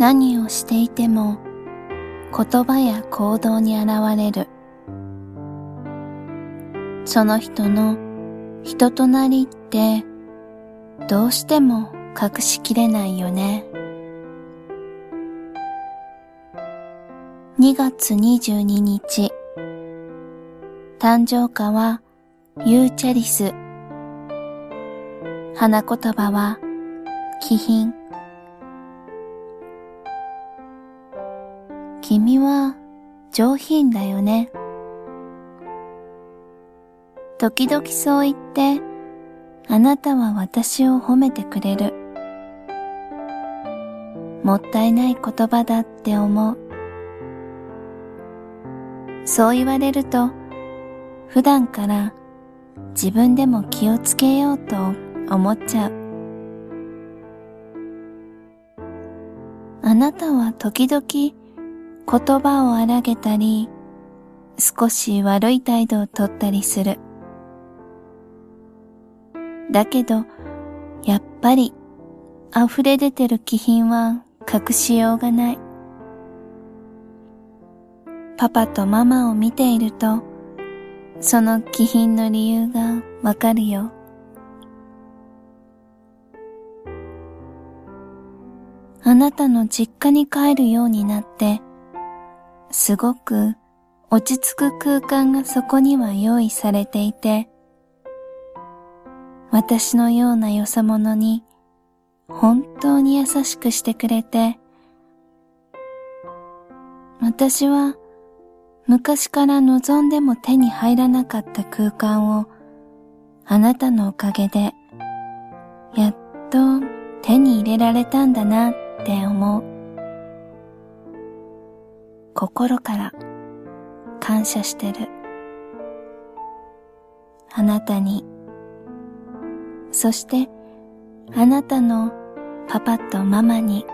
何をしていても言葉や行動に現れる。その人の人となりってどうしても隠しきれないよね。2月22日誕生花はユーチャリス。花言葉は気品。君は上品だよね。時々そう言ってあなたは私を褒めてくれる。もったいない言葉だって思う。そう言われると普段から自分でも気をつけようと思っちゃう。あなたは時々言葉を荒げたり少し悪い態度をとったりする。だけどやっぱり溢れ出てる気品は隠しようがない。パパとママを見ているとその気品の理由がわかるよ。あなたの実家に帰るようになってすごく落ち着く空間がそこには用意されていて私のようなよさ者に本当に優しくしてくれて私は昔から望んでも手に入らなかった空間をあなたのおかげでやっと手に入れられたんだなって思う。心から感謝してる。あなたに。そしてあなたのパパとママに